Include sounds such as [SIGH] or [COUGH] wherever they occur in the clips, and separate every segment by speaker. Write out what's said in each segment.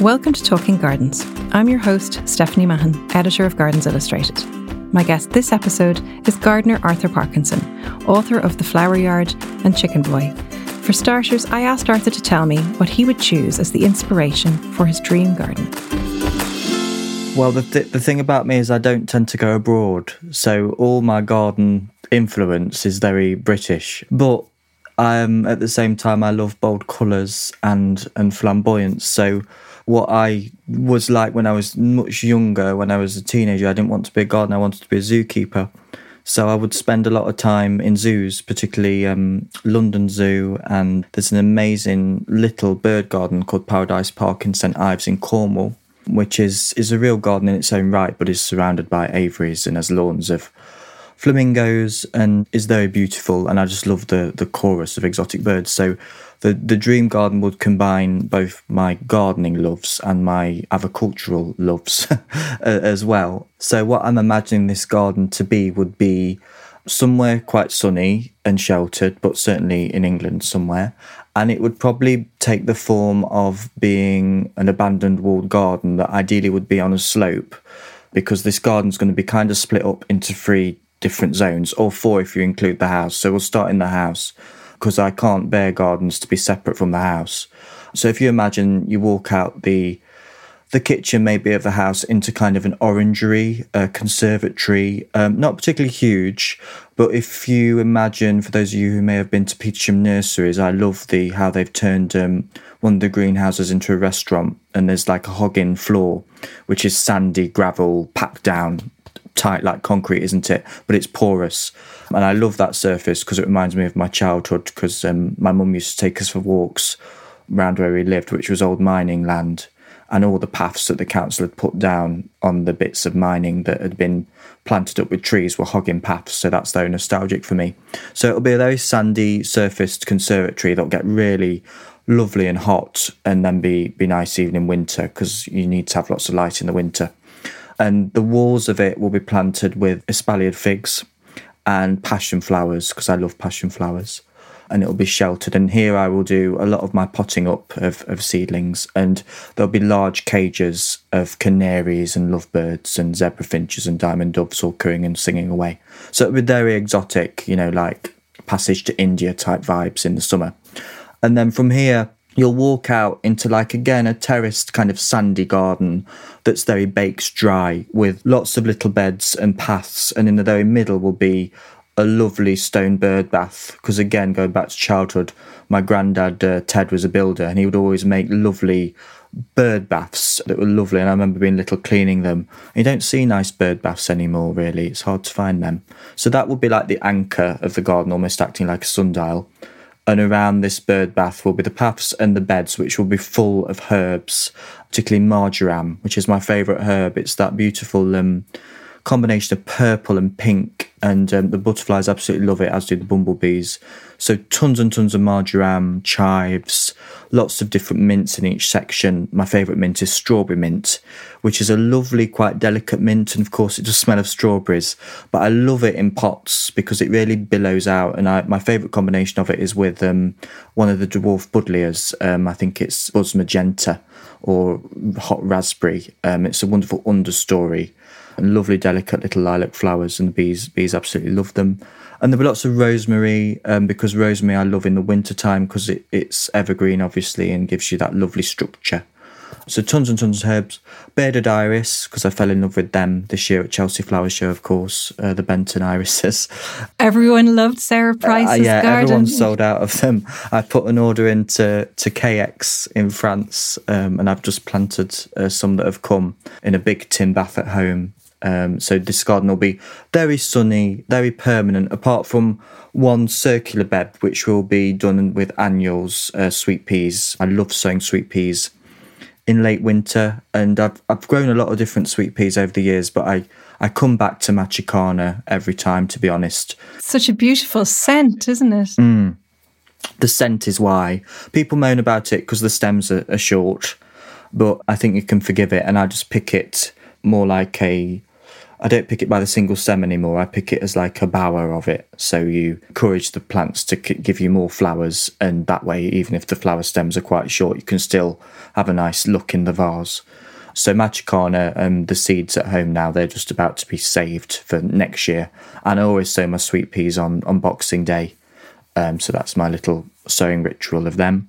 Speaker 1: Welcome to Talking Gardens. I'm your host, Stephanie Mahon, editor of Gardens Illustrated. My guest this episode is gardener Arthur Parkinson, author of The Flower Yard and Chicken Boy. For starters, I asked Arthur to tell me what he would choose as the inspiration for his dream garden.
Speaker 2: Well, the, th- the thing about me is I don't tend to go abroad, so all my garden influence is very British. But um, at the same time, I love bold colours and and flamboyance. So what I was like when I was much younger, when I was a teenager, I didn't want to be a gardener. I wanted to be a zookeeper. So I would spend a lot of time in zoos, particularly um, London Zoo, and there's an amazing little bird garden called Paradise Park in St Ives in Cornwall, which is is a real garden in its own right, but is surrounded by aviaries and has lawns of flamingos and is very beautiful. And I just love the the chorus of exotic birds. So the the dream garden would combine both my gardening loves and my avicultural loves [LAUGHS] as well. So what I'm imagining this garden to be would be somewhere quite sunny and sheltered, but certainly in England somewhere. And it would probably take the form of being an abandoned walled garden that ideally would be on a slope because this garden's going to be kind of split up into three different zones, or four if you include the house. So we'll start in the house because I can't bear gardens to be separate from the house. So if you imagine you walk out the the kitchen maybe of the house into kind of an orangery, a conservatory, um, not particularly huge, but if you imagine, for those of you who may have been to Petersham Nurseries, I love the how they've turned um, one of the greenhouses into a restaurant, and there's like a hoggin floor, which is sandy gravel packed down tight like concrete, isn't it? But it's porous. And I love that surface because it reminds me of my childhood because um, my mum used to take us for walks around where we lived, which was old mining land. And all the paths that the council had put down on the bits of mining that had been planted up with trees were hoggin paths. So that's very nostalgic for me. So it'll be a very sandy surfaced conservatory that'll get really lovely and hot and then be, be nice even in winter because you need to have lots of light in the winter and the walls of it will be planted with espaliered figs and passion flowers because I love passion flowers. And it'll be sheltered. And here I will do a lot of my potting up of, of seedlings. And there'll be large cages of canaries and lovebirds and zebra finches and diamond doves all cooing and singing away. So it'll be very exotic, you know, like passage to India type vibes in the summer. And then from here, you'll walk out into like again a terraced kind of sandy garden that's very baked dry with lots of little beds and paths and in the very middle will be a lovely stone bird bath. Because again going back to childhood my granddad uh, ted was a builder and he would always make lovely bird baths that were lovely and i remember being little cleaning them. You don't see nice bird baths anymore really. It's hard to find them. So that would be like the anchor of the garden almost acting like a sundial and around this bird bath will be the paths and the beds, which will be full of herbs, particularly marjoram, which is my favourite herb. It's that beautiful um, combination of purple and pink, and um, the butterflies absolutely love it, as do the bumblebees. So tons and tons of marjoram, chives, lots of different mints in each section. My favourite mint is strawberry mint, which is a lovely, quite delicate mint, and of course it does smell of strawberries. But I love it in pots because it really billows out, and I, my favourite combination of it is with um, one of the dwarf buddleias. Um, I think it's Buzz Magenta or Hot Raspberry. Um, it's a wonderful understory and lovely, delicate little lilac flowers, and the bees bees absolutely love them. And there were lots of rosemary um, because rosemary I love in the winter time because it, it's evergreen, obviously, and gives you that lovely structure. So tons and tons of herbs. Bearded iris because I fell in love with them this year at Chelsea Flower Show, of course. Uh, the Benton irises.
Speaker 1: Everyone loved Sarah uh, Price's
Speaker 2: uh, yeah,
Speaker 1: garden.
Speaker 2: everyone sold out of them. I put an order into to Cayeux in France, um, and I've just planted uh, some that have come in a big tin bath at home um, so this garden will be very sunny, very permanent, apart from one circular bed, which will be done with annuals, uh, sweet peas. I love sowing sweet peas in late winter, and I've I've grown a lot of different sweet peas over the years, but I I come back to Matucana every time, to be honest.
Speaker 1: Such a beautiful scent, isn't it?
Speaker 2: Mm. The scent is why people moan about it because the stems are, are short, but I think you can forgive it, and I just pick it more like a I don't pick it by the single stem anymore. I pick it as like a bower of it. So you encourage the plants to give you more flowers, and that way, even if the flower stems are quite short, you can still have a nice look in the vase. So Matucana and the seeds at home now, they're just about to be saved for next year. And I always sow my sweet peas on, on Boxing Day. Um, so that's my little sowing ritual of them.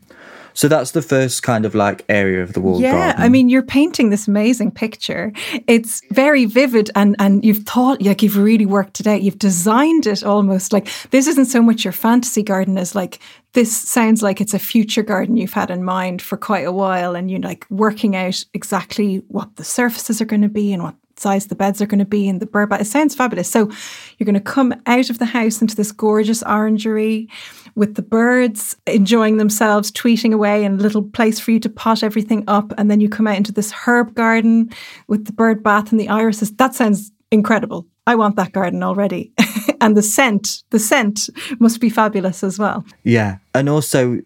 Speaker 2: So that's the first kind of like area of the wall
Speaker 1: yeah,
Speaker 2: garden.
Speaker 1: I mean, you're painting this amazing picture. It's very vivid, and and you've thought like you've really worked it out. You've designed it almost like this isn't so much your fantasy garden as like this sounds like it's a future garden you've had in mind for quite a while, and you're like working out exactly what the surfaces are going to be and what size the beds are going to be and the bird bath. It sounds fabulous. So you're going to come out of the house into this gorgeous orangery with the birds enjoying themselves, tweeting away, and a little place for you to pot everything up. And then you come out into this herb garden with the bird bath and the irises. That sounds incredible. I want that garden already. [LAUGHS] and the scent, the scent must be fabulous as well.
Speaker 2: Yeah. And also,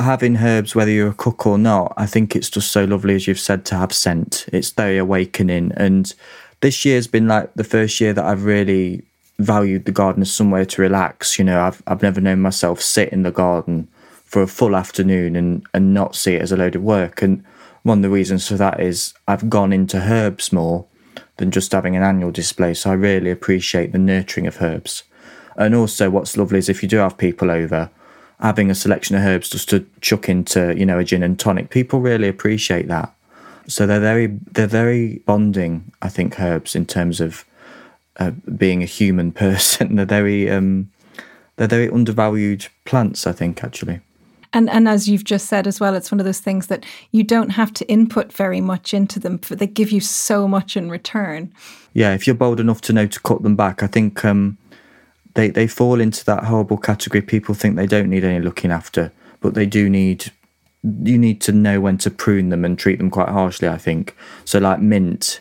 Speaker 2: having herbs, whether you're a cook or not, I think it's just so lovely, as you've said, to have scent. It's very awakening. And this year's been like the first year that I've really valued the garden as somewhere to relax. You know, I've I've never known myself sit in the garden for a full afternoon and and not see it as a load of work. And one of the reasons for that is I've gone into herbs more than just having an annual display. So I really appreciate the nurturing of herbs. And also, what's lovely is if you do have people over, having a selection of herbs just to chuck into you know a gin and tonic. People really appreciate that. So they're very they're very bonding. I think herbs in terms of uh, being a human [LAUGHS] person. they're very um, they're very undervalued plants. I think actually.
Speaker 1: And and as you've just said as well, it's one of those things that you don't have to input very much into them. But they give you so much in return.
Speaker 2: Yeah, if you're bold enough to know to cut them back, I think um, they they fall into that horrible category. People think they don't need any looking after, but they do need. You need to know when to prune them and treat them quite harshly. I think so. Like mint,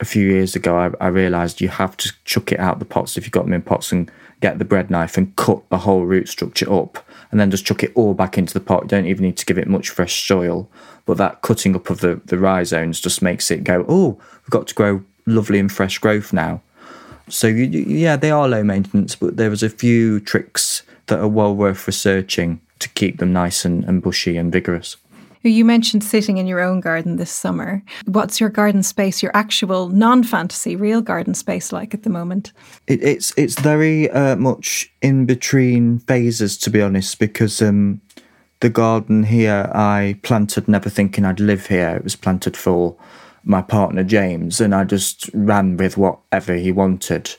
Speaker 2: a few years ago, I, I realised you have to chuck it out the pots if you've got them in pots and get the bread knife and cut the whole root structure up and then just chuck it all back into the pot. You don't even need to give it much fresh soil. But that cutting up of the, the rhizomes just makes it go, oh, we've got to grow lovely and fresh growth now. So, you, yeah, they are low maintenance, but there was a few tricks that are well worth researching to keep them nice and, and bushy and vigorous.
Speaker 1: You mentioned sitting in your own garden this summer. What's your garden space, your actual non-fantasy, real garden space like at the moment?
Speaker 2: It, it's it's very uh, much in between phases, to be honest, because um, the garden here I planted never thinking I'd live here. It was planted for my partner James, and I just ran with whatever he wanted.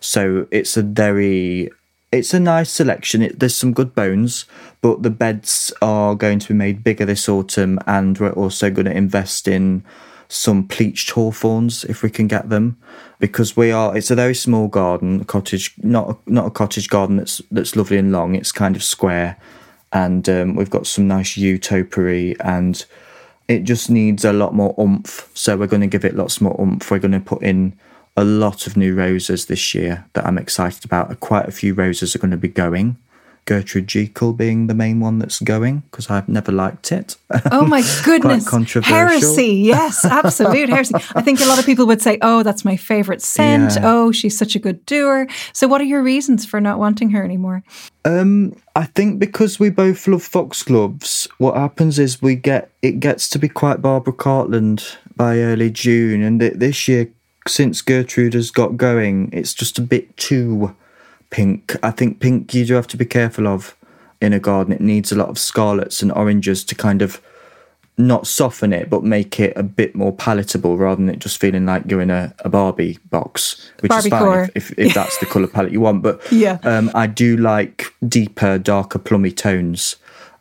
Speaker 2: So it's a very it's a nice selection. It, there's some good bones, but the beds are going to be made bigger this autumn, and we're also going to invest in some pleached hawthorns if we can get them, because we are. It's a very small garden, cottage, not a, not a cottage garden that's that's lovely and long. It's kind of square, and um, we've got some nice yew topiary, and it just needs a lot more oomph. So we're going to give it lots more oomph. We're going to put in a lot of new roses this year that I'm excited about. Quite a few roses are going to be going. Gertrude Jekyll being the main one that's going because I've never liked it.
Speaker 1: Oh my [LAUGHS] goodness. Heresy. Yes, absolute heresy. I think a lot of people would say, oh, that's my favourite scent. Yeah. Oh, she's such a good doer. So, what are your reasons for not wanting her anymore?
Speaker 2: Um, I think because we both love foxgloves, what happens is we get it gets to be quite Barbara Cartland by early June, and this year since Gertrude has got going, it's just a bit too pink. I think pink you do have to be careful of in a garden. It needs a lot of scarlets and oranges to kind of not soften it, but make it a bit more palatable rather than it just feeling like you're in a, a Barbie box, which Barbie is fine if, if, if, that's the colour palette you want. But [LAUGHS]
Speaker 1: yeah,
Speaker 2: um, I do like deeper, darker, plummy tones.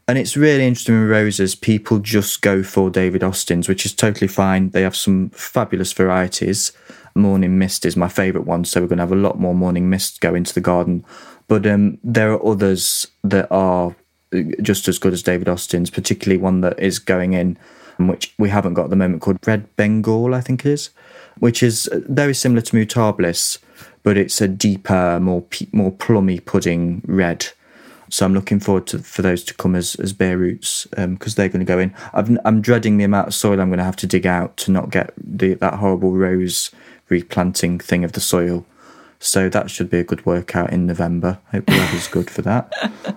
Speaker 2: And it's really interesting with roses. People just go for David Austin's, which is totally fine. They have some fabulous varieties. Morning Mist is my favourite one, so we're going to have a lot more Morning Mist go into the garden. But um, there are others that are uh, just as good as David Austin's, particularly one that is going in, which we haven't got at the moment, called Red Bengal, I think it is, which is uh, very similar to Mutabilis, but it's a deeper, more more plummy pudding red. So I'm looking forward to for those to come as as bare roots because um, they're going to go in. i am dreading the amount of soil I'm going to have to dig out to not get the, that horrible rose replanting thing of the soil. So that should be a good workout in November. Hope the weather's good for that.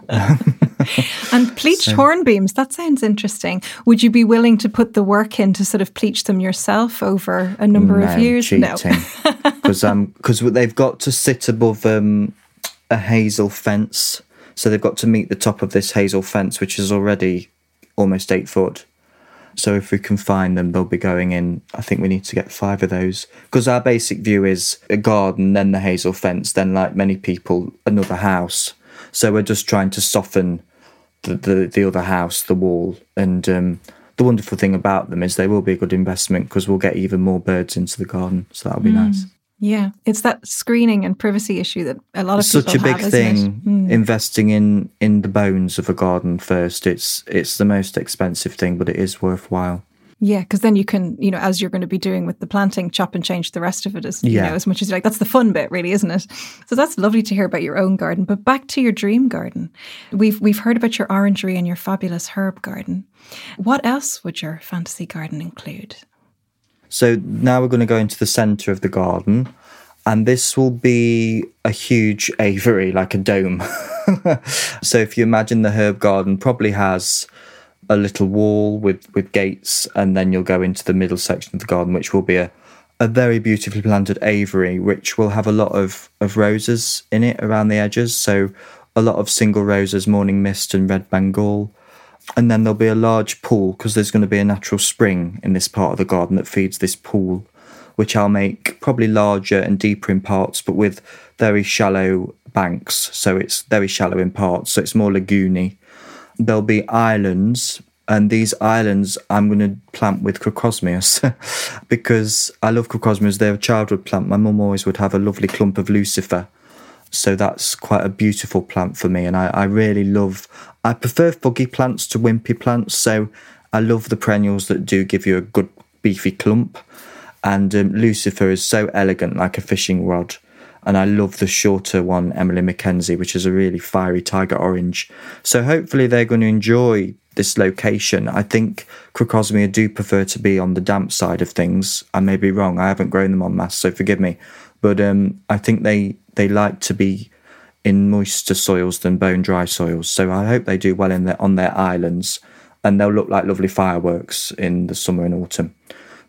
Speaker 2: [LAUGHS]
Speaker 1: and pleached so, hornbeams, that sounds interesting. Would you be willing to put the work in to sort of pleach them yourself over a number
Speaker 2: no,
Speaker 1: of years?
Speaker 2: Cheating. [LAUGHS] No, because um, cause they've got to sit above um, a hazel fence. So they've got to meet the top of this hazel fence, which is already almost eight foot. So if we can find them, they'll be going in. I think we need to get five of those because our basic view is a garden, then the hazel fence, then, like many people, another house. So we're just trying to soften the the, the other house, the wall, and um, the wonderful thing about them is they will be a good investment because we'll get even more birds into the garden. So that'll be mm. nice.
Speaker 1: Yeah, it's that screening and privacy issue that a lot of
Speaker 2: it's
Speaker 1: people
Speaker 2: such a big
Speaker 1: have,
Speaker 2: thing. Mm. Investing in in the bones of a garden first. It's it's the most expensive thing, but it is worthwhile.
Speaker 1: Yeah, because then you can, you know, as you're going to be doing with the planting, chop and change the rest of it as you know as much as you like. That's the fun bit, really, isn't it? So that's lovely to hear about your own garden. But back to your dream garden, we've we've heard about your orangery and your fabulous herb garden. What else would your fantasy garden include?
Speaker 2: So now we're going to go into the centre of the garden, and this will be a huge [LAUGHS] aviary, like a dome. [LAUGHS] so if you imagine the herb garden, probably has a little wall with with gates, and then you'll go into the middle section of the garden, which will be a a very beautifully planted aviary, which will have a lot of, of roses in it around the edges. So a lot of single roses, morning mist, and red Bengal and then there'll be a large pool because there's going to be a natural spring in this part of the garden that feeds this pool, which I'll make probably larger and deeper in parts, but with very shallow banks. So it's very shallow in parts, so it's more lagoony. There'll be islands, and these islands I'm going to plant with crocosmias [LAUGHS] because I love crocosmias. They're a childhood plant. My mum always would have a lovely clump of lucifer so that's quite a beautiful plant for me. And I, I really love, I prefer fuggy plants to wimpy plants. So I love the perennials that do give you a good beefy clump. And um, Lucifer is so elegant, like a fishing rod. And I love the shorter one, Emily Mackenzie, which is a really fiery tiger orange. So hopefully they're going to enjoy this location. I think Crocosmia do prefer to be on the damp side of things. I may be wrong. I haven't grown them on mass, so forgive me. But um, I think they they like to be in moister soils than bone dry soils. So I hope they do well in their, on their islands and they'll look like lovely fireworks in the summer and autumn.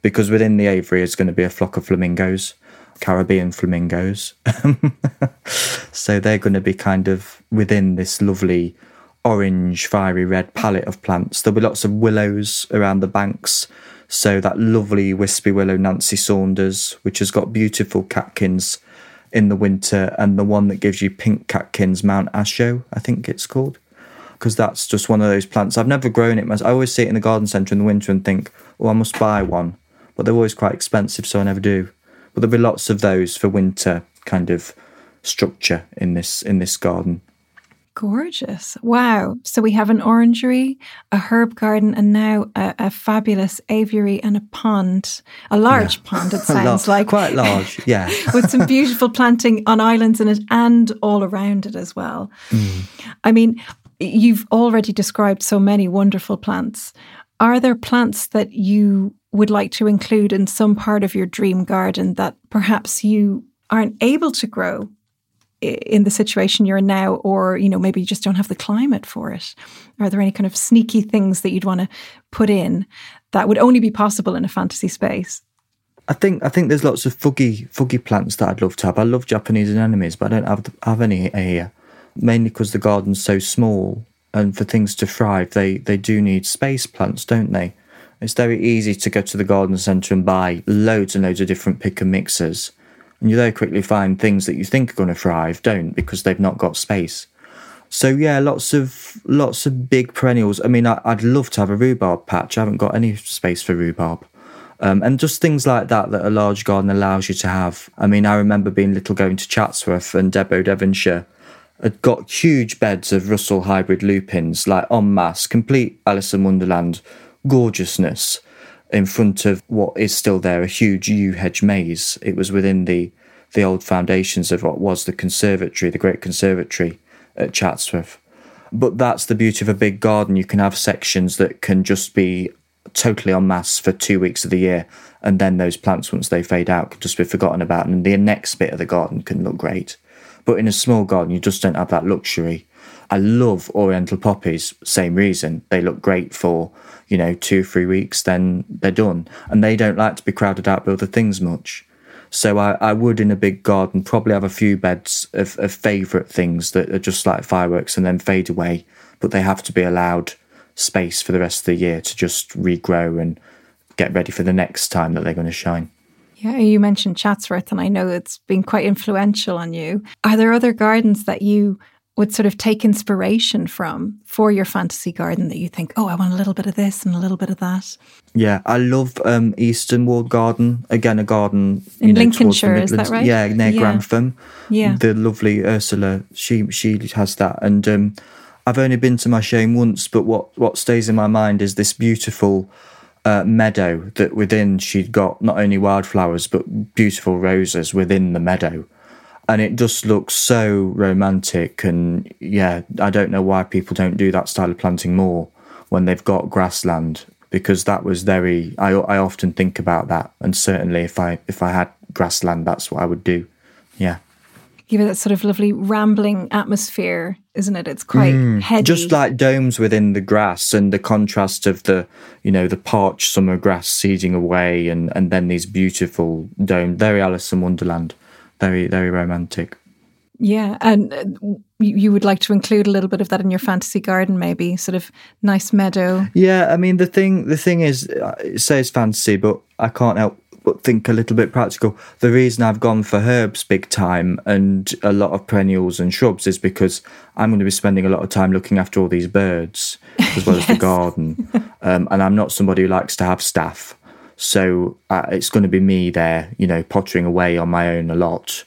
Speaker 2: Because within the aviary is going to be a flock of flamingos, Caribbean flamingos. [LAUGHS] so they're going to be kind of within this lovely orange, fiery red palette of plants. There'll be lots of willows around the banks. So that lovely wispy willow Nancy Saunders, which has got beautiful catkins in the winter, and the one that gives you pink catkins, Mount Aso, I think it's called, because that's just one of those plants. I've never grown it. I always see it in the garden centre in the winter and think, oh, I must buy one, but they're always quite expensive, so I never do. But there'll be lots of those for winter kind of structure in this in this garden.
Speaker 1: Gorgeous. Wow. So we have an orangery, a herb garden, and now a, a fabulous aviary and a pond. A large yeah. pond, it [LAUGHS] sounds like.
Speaker 2: Quite large, [LAUGHS] yeah.
Speaker 1: With some beautiful planting on islands in it and all around it as well. Mm. I mean, you've already described so many wonderful plants. Are there plants that you would like to include in some part of your dream garden that perhaps you aren't able to grow in the situation you're in now, or you know maybe you just don't have the climate for it? Are there any kind of sneaky things that you'd want to put in that would only be possible in a fantasy space?
Speaker 2: I think I think there's lots of fuggy fuggy plants that I'd love to have. I love Japanese anemones, but I don't have have any here. Mainly because the garden's so small, and for things to thrive, they they do need space plants, don't they? It's very easy to go to the garden centre and buy loads and loads of different pick and mixers and you there quickly find things that you think are going to thrive don't because they've not got space. So yeah, lots of lots of big perennials. I mean, I, would love to have a rhubarb patch. I haven't got any space for rhubarb, um, and just things like that that a large garden allows you to have. I mean, I remember being little going to Chatsworth and Debo, Devonshire, had got huge beds of Russell hybrid lupins, like en masse, complete Alice in Wonderland gorgeousness in front of what is still there, a huge yew hedge maze. It was within the the old foundations of what was the conservatory, the great conservatory at Chatsworth. But that's the beauty of a big garden. You can have sections that can just be totally en masse for two weeks of the year. And then those plants, once they fade out, can just be forgotten about. And the next bit of the garden can look great. But in a small garden, you just don't have that luxury. I love oriental poppies, same reason. They look great for, you know, two, three weeks, then they're done. And they don't like to be crowded out by other things much. So I, I would in a big garden probably have a few beds of, of favourite things that are just like fireworks and then fade away, but they have to be allowed space for the rest of the year to just regrow and get ready for the next time that they're going to shine.
Speaker 1: Yeah, you mentioned Chatsworth, and I know it's been quite influential on you. Are there other gardens that you would sort of take inspiration from for your fantasy garden that you think, oh, I want a little bit of this and a little bit of that?
Speaker 2: Yeah, I love um, Easton Walled Garden. Again, a garden
Speaker 1: in know, Lincolnshire, is that right?
Speaker 2: Yeah, near yeah. Grantham.
Speaker 1: Yeah,
Speaker 2: the lovely Ursula. She she has that, and um, I've only been to my shame once, but what what stays in my mind is this beautiful. Uh, meadow that within she'd got not only wildflowers but beautiful roses within the meadow and it just looks so romantic and yeah i don't know why people don't do that style of planting more when they've got grassland because that was very I, I often think about that and certainly if i if i had grassland that's what i would do. Yeah.
Speaker 1: Give it that sort of lovely rambling atmosphere isn't it? It's quite mm, heady.
Speaker 2: just like domes within the grass and the contrast of the you know the parched summer grass seeding away and and then these beautiful domes very alice in wonderland very very romantic.
Speaker 1: Yeah, and uh, you would like to include a little bit of that in your fantasy garden, maybe sort of nice meadow.
Speaker 2: Yeah, I mean the thing the thing is, uh, it says fantasy, but I can't help but think a little bit practical. The reason I've gone for herbs big time and a lot of perennials and shrubs is because I'm going to be spending a lot of time looking after all these birds as well yes. as the [LAUGHS] garden, um, and I'm not somebody who likes to have staff. So uh, it's going to be me there, you know, pottering away on my own a lot.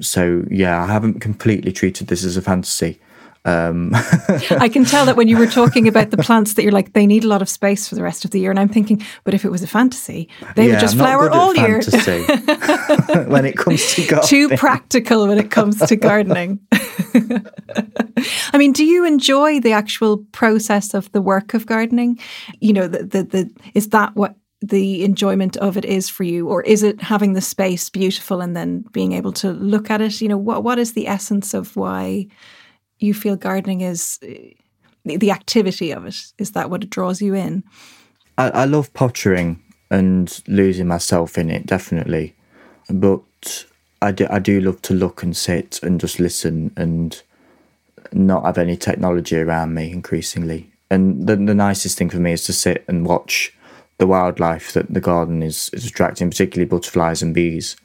Speaker 2: So yeah, I haven't completely treated this as a fantasy. Um. [LAUGHS]
Speaker 1: I can tell that when you were talking about the plants that you're like they need a lot of space for the rest of the year, and I'm thinking, but if it was a fantasy, they yeah, would just flower all year. [LAUGHS] [LAUGHS]
Speaker 2: when it comes to gardening,
Speaker 1: too practical when it comes to gardening. I mean, do you enjoy the actual process of the work of gardening? You know, the the, the is that what the enjoyment of it is for you or is it having the space beautiful and then being able to look at it? You know what what is the essence of why you feel gardening is eh, the activity of it? Is that what it draws you in?
Speaker 2: I, I love pottering and losing myself in it definitely. But I do, I do love to look and sit and just listen and not have any technology around me increasingly. And the, the nicest thing for me is to sit and watch the wildlife that the garden is, is attracting, particularly butterflies and bees,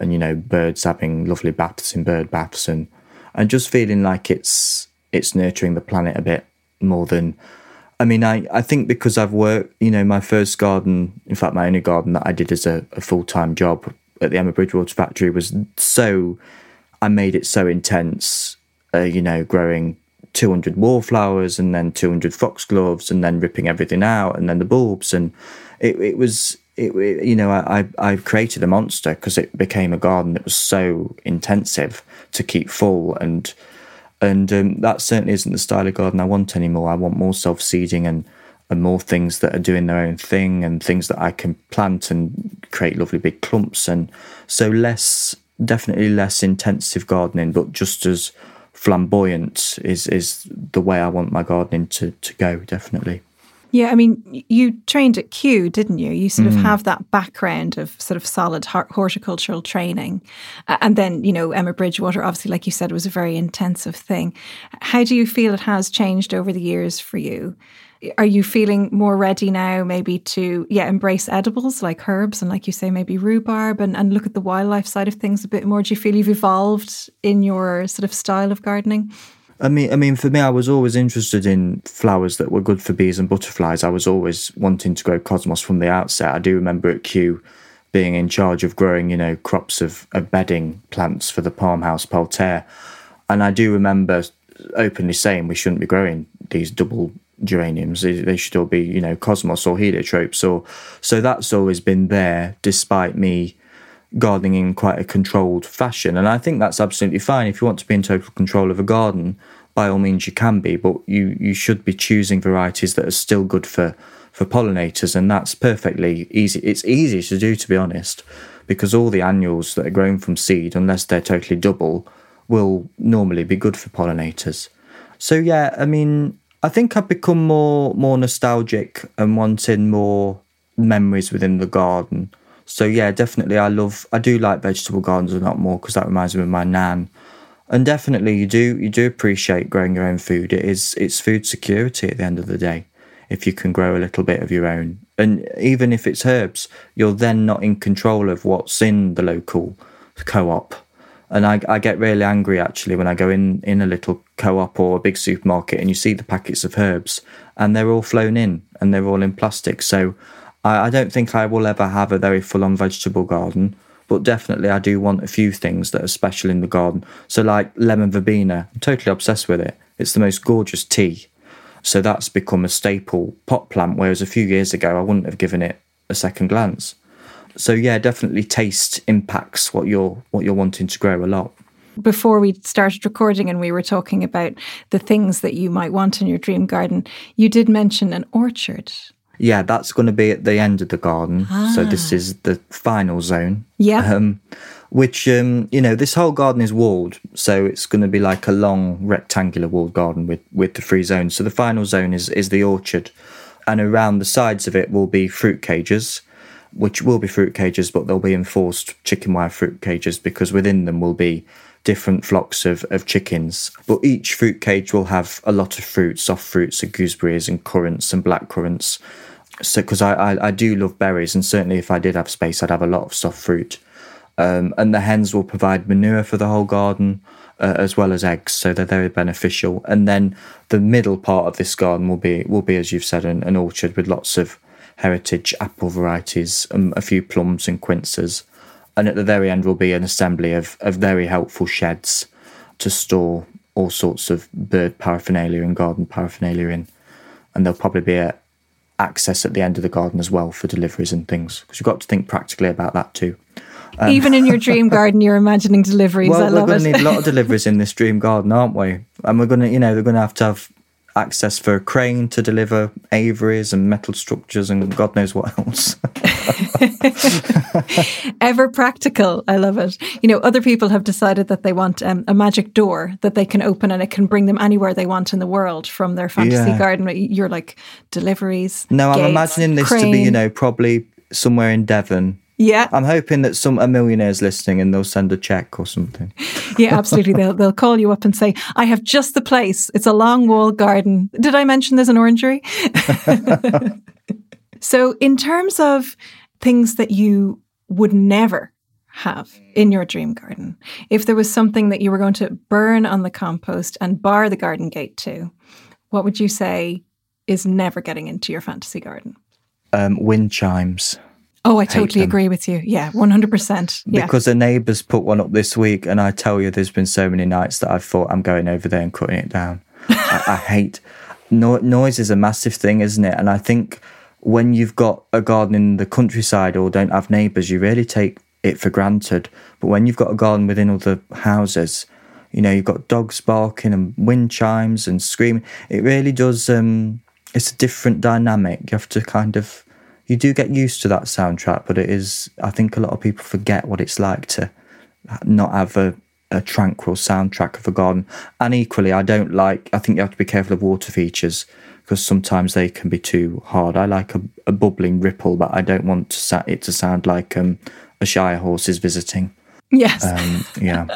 Speaker 2: and you know birds having lovely baths in bird baths, and and just feeling like it's it's nurturing the planet a bit more than. I mean, I, I think because I've worked, you know, my first garden, in fact, my only garden that I did as a, a full time job at the Emma Bridgewater factory was so, I made it so intense, uh, you know, growing 200 wallflowers and then 200 foxgloves and then ripping everything out and then the bulbs and it, it was it, you know I I created a monster because it became a garden that was so intensive to keep full and and um, that certainly isn't the style of garden I want anymore. I want more self seeding and and more things that are doing their own thing and things that I can plant and create lovely big clumps and so less definitely less intensive gardening but just as flamboyant is is the way I want my gardening to to go. Definitely.
Speaker 1: Yeah, I mean, you trained at Kew, didn't you? You sort of mm. have that background of sort of solid horticultural training. And then, you know, Emma Bridgewater, obviously, like you said, was a very intensive thing. How do you feel it has changed over the years for you? Are you feeling more ready now maybe to yeah embrace edibles like herbs and like you say maybe rhubarb and, and look at the wildlife side of things a bit more do you feel you've evolved in your sort of style of gardening
Speaker 2: I mean, I mean, for me, I was always interested in flowers that were good for bees and butterflies. I was always wanting to grow cosmos from the outset. I do remember at Kew being in charge of growing, you know, crops of, of bedding plants for the palmhouse Parterre, and I do remember openly saying we shouldn't be growing these double geraniums. They should all be, you know, cosmos or heliotropes. Or so that's always been there, despite me gardening in quite a controlled fashion. And I think that's absolutely fine. If you want to be in total control of a garden, by all means you can be, but you you should be choosing varieties that are still good for for pollinators, and that's perfectly easy. It's easy to do, to be honest, because all the annuals that are grown from seed, unless they're totally double, will normally be good for pollinators. So yeah, I mean, I think I've become more more nostalgic and wanting more memories within the garden. So yeah, definitely, I love. I do like vegetable gardens a lot more because that reminds me of my nan. And definitely, you do you do appreciate growing your own food. It is it's food security at the end of the day if you can grow a little bit of your own. And even if it's herbs, you're then not in control of what's in the local co op. And I, I get really angry actually when I go in, in a little co op or a big supermarket and you see the packets of herbs and they're all flown in and they're all in plastic. So I, I don't think I will ever have a very full on vegetable garden, but definitely I do want a few things that are special in the garden. So, like lemon verbena, I'm totally obsessed with it. It's the most gorgeous tea so that's become a staple pot plant, whereas a few years ago I wouldn't have given it a second glance. So yeah, definitely taste impacts what you're what you're wanting to grow a lot.
Speaker 1: Before we started recording and we were talking about the things that you might want in your dream garden, you did mention an orchard.
Speaker 2: Yeah, that's going to be at the end of the garden. Ah. So this ah. is the final zone.
Speaker 1: Yeah.
Speaker 2: Um, which um, you know this whole garden is walled so it's going to be like a long rectangular walled garden with with the three zones so the final zone is is the orchard and around the sides of it will be fruit cages which will be fruit cages but they'll be enforced chicken wire fruit cages because within them will be different flocks of, of chickens. But each fruit cage will have a lot of fruit soft fruits and gooseberries and currants and black currants. So because I, I, I do love berries and certainly if i did have space i'd have a lot of soft fruit. Um, and the hens will provide manure for the whole garden uh, as well as eggs, so they're very beneficial. And then the middle part of this garden will be will be, as you've said, an, an orchard with lots of heritage apple varieties, um, a few plums and quinces, and at the very end will be an assembly of, of very helpful sheds to store all sorts of bird paraphernalia and garden paraphernalia in. And there'll probably be a access at the end of the garden as well for deliveries and things because you've got to think practically about that too.
Speaker 1: Um, Even in your dream [LAUGHS] garden, you're imagining deliveries.
Speaker 2: Well,
Speaker 1: I
Speaker 2: we're going
Speaker 1: to
Speaker 2: need a lot of deliveries in this dream garden, aren't we? And we're going to, you know, they're going to have to have access for a crane to deliver aviaries and metal structures and God knows what else. [LAUGHS]
Speaker 1: Ever practical. I love it. You know, other people have decided that they want um, a magic door that they can open and it can bring them anywhere they want in the world from their fantasy yeah. garden. You're like deliveries.
Speaker 2: No,
Speaker 1: gates,
Speaker 2: I'm imagining this
Speaker 1: crane.
Speaker 2: to be, you know, probably somewhere in Devon
Speaker 1: yeah.
Speaker 2: I'm hoping that some a millionaire's listening and they'll send a check or something. [LAUGHS]
Speaker 1: yeah, absolutely. they'll they'll call you up and say, "I have just the place. It's a long wall garden." Did I mention there's an orangery? [LAUGHS] so, in terms of things that you would never have in your dream garden, if there was something that you were going to burn on the compost and bar the garden gate to, what would you say is never getting into your fantasy garden?
Speaker 2: Um, wind chimes.
Speaker 1: Oh, I totally agree with you. Yeah, 100%.
Speaker 2: Yeah. Because a neighbour's put one up this week, and I tell you, there's been so many nights that I've thought I'm going over there and cutting it down. [LAUGHS] I, I, hate no, noise is a massive thing, isn't it? And I think when you've got a garden in the countryside or don't have neighbours, you really take it for granted. But when you've got a garden within other houses, you know, you've got dogs barking and wind chimes and screaming. It really does. Um, it's a different dynamic. You have to kind of you do get used to that soundtrack, but it is, I think a lot of people forget what it's like to not have a, a tranquil soundtrack of a garden. And equally, I don't like, I think you have to be careful of water features because sometimes they can be too hard. I like a, a bubbling ripple, but I don't want to sa- it to sound like um, a Shire horse is visiting.
Speaker 1: Yes.
Speaker 2: Um, yeah.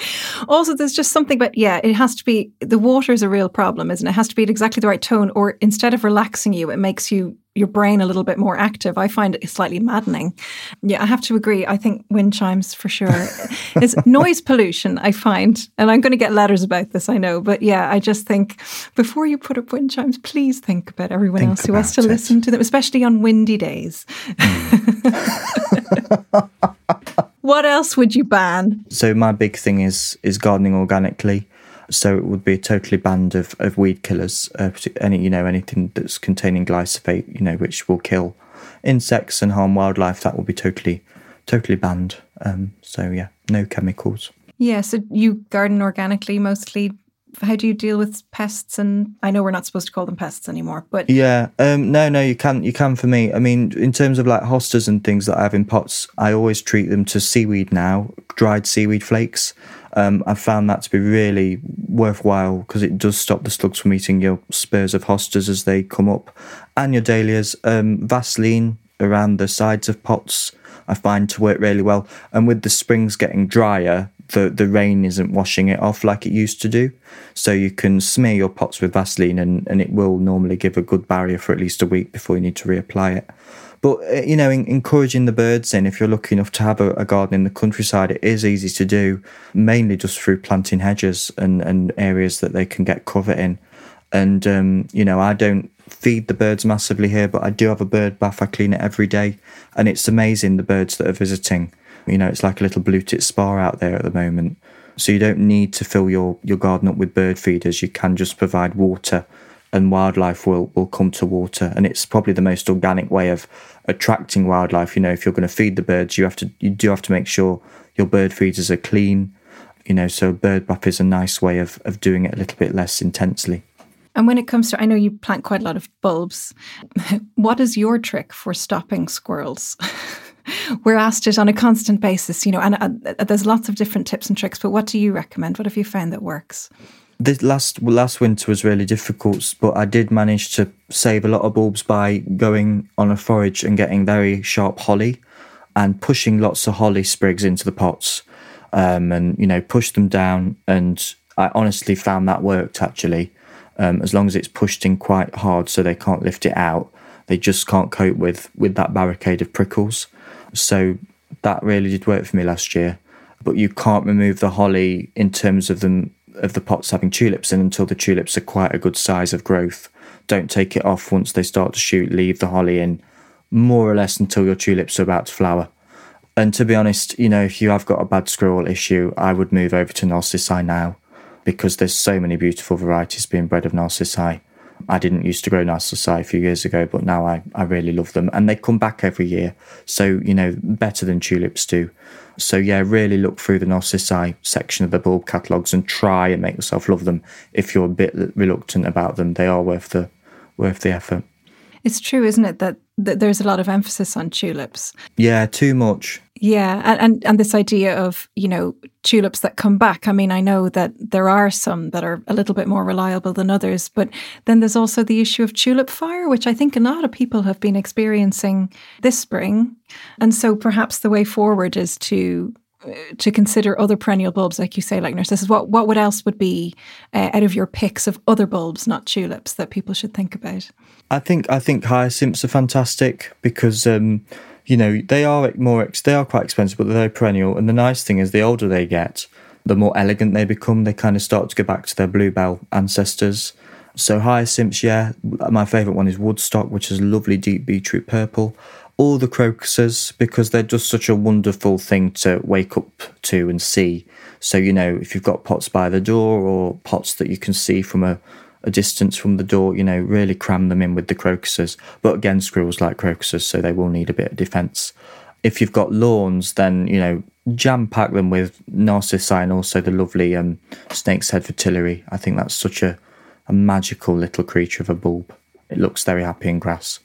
Speaker 2: [LAUGHS]
Speaker 1: also, there's just something, but yeah, it has to be the water is a real problem, isn't it? It has to be at exactly the right tone, or instead of relaxing you, it makes you your brain a little bit more active. I find it slightly maddening. Yeah, I have to agree. I think wind chimes for sure. [LAUGHS] it's noise pollution, I find. And I'm going to get letters about this, I know. But yeah, I just think before you put up wind chimes, please think about everyone think else who has to it. listen to them, especially on windy days. [LAUGHS] what else would you ban?
Speaker 2: So my big thing is is gardening organically. So it would be a totally banned of, of weed killers, uh, any you know anything that's containing glyphosate, you know, which will kill insects and harm wildlife. That will be totally totally banned. Um, so yeah, no chemicals.
Speaker 1: Yeah, so you garden organically mostly how do you deal with pests? And I know we're not supposed to call them pests anymore, but
Speaker 2: yeah, um, no, no, you can, you can for me. I mean, in terms of like hostas and things that I have in pots, I always treat them to seaweed now, dried seaweed flakes. Um, I've found that to be really worthwhile because it does stop the slugs from eating your spurs of hostas as they come up, and your dahlias. Um, Vaseline around the sides of pots I find to work really well. And with the springs getting drier, the, the rain isn't washing it off like it used to do. So you can smear your pots with Vaseline and, and it will normally give a good barrier for at least a week before you need to reapply it. But, uh, you know, in, encouraging the birds in, if you're lucky enough to have a, a, garden in the countryside, it is easy to do, mainly just through planting hedges and, and areas that they can get cover in. And, um, you know, I don't feed the birds massively here, but I do have a bird bath. I clean it every day. And it's amazing the birds that are visiting. You know, it's like a little blue tit spa out there at the moment. So you don't need to fill your, your garden up with bird feeders. You can just provide water and wildlife will, will come to water. And it's probably the most organic way of attracting wildlife. You know, if you're going to feed the birds, you have to you do have to make sure your bird feeders are clean. You know, so bird bath is a nice way of, of doing it a little bit less intensely.
Speaker 1: And when it comes to, I know you plant quite a lot of bulbs. [LAUGHS] what is your trick for stopping squirrels? [LAUGHS] We're asked it on a constant basis, you know, and uh, uh, there's lots of different tips and tricks. But what do you recommend? What have you found that works?
Speaker 2: This last last winter was really difficult, but I did manage to save a lot of bulbs by going on a forage and getting very sharp holly, and pushing lots of holly sprigs into the pots, um, and you know push them down. And I honestly found that worked actually um, as long as it's pushed in quite hard so they can't lift it out. They just can't cope with with that barricade of prickles. So that really did work for me last year. But you can't remove the holly in terms of them of the pots having tulips in until the tulips are quite a good size of growth. Don't take it off once they start to shoot. Leave the holly in more or less until your tulips are about to flower. And to be honest, you know, if you have got a bad squirrel issue, I would move over to Narcissi now because there's so many beautiful varieties being bred of Narcissi. I didn't used to grow Narcissi a few years ago, but now I, I really love them. And they come back every year. So, you know, better than tulips do. So, yeah, really look through the Narcissi section of the bulb catalogues and try and make yourself love them. If you're a bit reluctant about them, they are worth the worth the effort.
Speaker 1: It's true, isn't it, that, that there's a lot of emphasis on tulips?
Speaker 2: Yeah, too much.
Speaker 1: Yeah, and, and and this idea of you know tulips that come back. I mean, I know that there are some that are a little bit more reliable than others, but then there's also the issue of tulip fire, which I think a lot of people have been experiencing this spring, and so perhaps the way forward is to to consider other perennial bulbs, like you say, like narcissus. What what would else would be uh, out of your picks of other bulbs, not tulips, that people should think about?
Speaker 2: I think I think hyacinths are fantastic because. Um, you know, they are more ex- they are quite expensive, but they're perennial. And the nice thing is, the older they get, the more elegant they become. They kind of start to go back to their bluebell ancestors. So hyacinths, yeah, my favourite one is Woodstock, which is lovely deep beetroot purple. All the crocuses because they're just such a wonderful thing to wake up to and see. So you know, if you've got pots by the door or pots that you can see from a a distance from the door, you know, really cram them in with the crocuses. But again, squirrels like crocuses, so they will need a bit of defence. If you've got lawns, then, you know, jam pack them with narcissi and also the lovely um, snake's head fritillary. I think that's such a, a magical little creature of a bulb. It looks very happy in grass.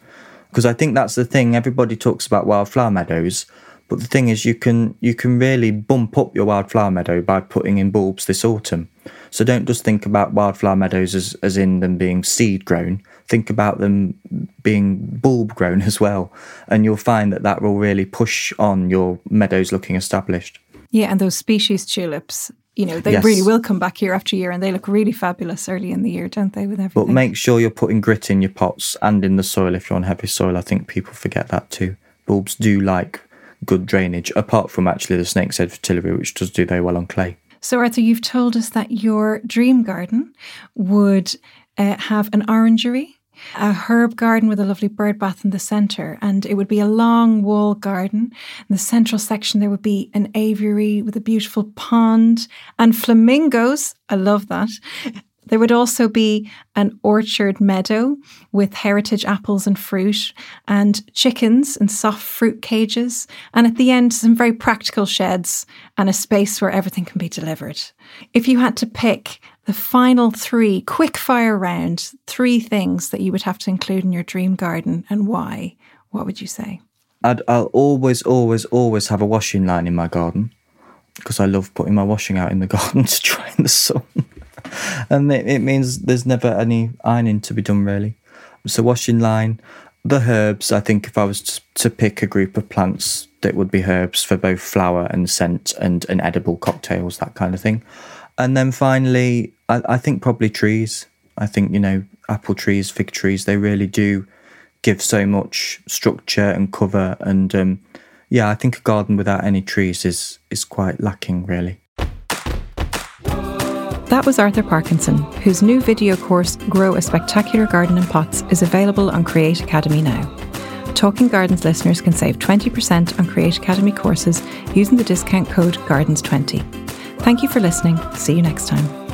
Speaker 2: Because I think that's the thing, everybody talks about wildflower meadows, but the thing is, you can you can really bump up your wildflower meadow by putting in bulbs this autumn. So don't just think about wildflower meadows as, as in them being seed grown. Think about them being bulb grown [LAUGHS] as well, and you'll find that that will really push on your meadows looking established.
Speaker 1: Yeah, and those species tulips you know, they yes. really will come back year after year and they look really fabulous early in the year, don't they, with everything?
Speaker 2: But make sure you're putting grit in your pots and in the soil if you're on heavy soil. I think people forget that too. Bulbs do like good drainage, apart from actually the snake's head fritillary, which does do very well on clay.
Speaker 1: So, Arthur, you've told us that your dream garden would uh, have an orangery, a herb garden with a lovely bird bath in the centre, and it would be a long wall garden. In the central section, there would be an aviary with a beautiful pond and flamingos. I love that. There would also be an orchard meadow with heritage apples and fruit, and chickens and soft fruit cages, and at the end, some very practical sheds and a space where everything can be delivered. If you had to pick the final three quick fire round, three things that you would have to include in your dream garden and why, what would you say?
Speaker 2: I'd, I'll always, always, always have a washing line in my garden because I love putting my washing out in the [LAUGHS] garden to dry in the sun. and it, it, means there's never any ironing to be done, really. So, washing line, the herbs, I think if I was to, pick a group of plants, that would be herbs for both flower and scent and, and edible cocktails, that kind of thing. And then finally, I, I think probably trees. I think, you know, apple trees, fig trees, they really do give so much structure and cover. And um, yeah, I think a garden without any trees is is quite lacking, really.
Speaker 1: That was Arthur Parkinson, whose new video course, Grow a Spectacular Garden in Pots, is available on Create Academy now. Talking Gardens listeners can save 20% on Create Academy courses using the discount code GARDENS20. Thank you for listening. See you next time.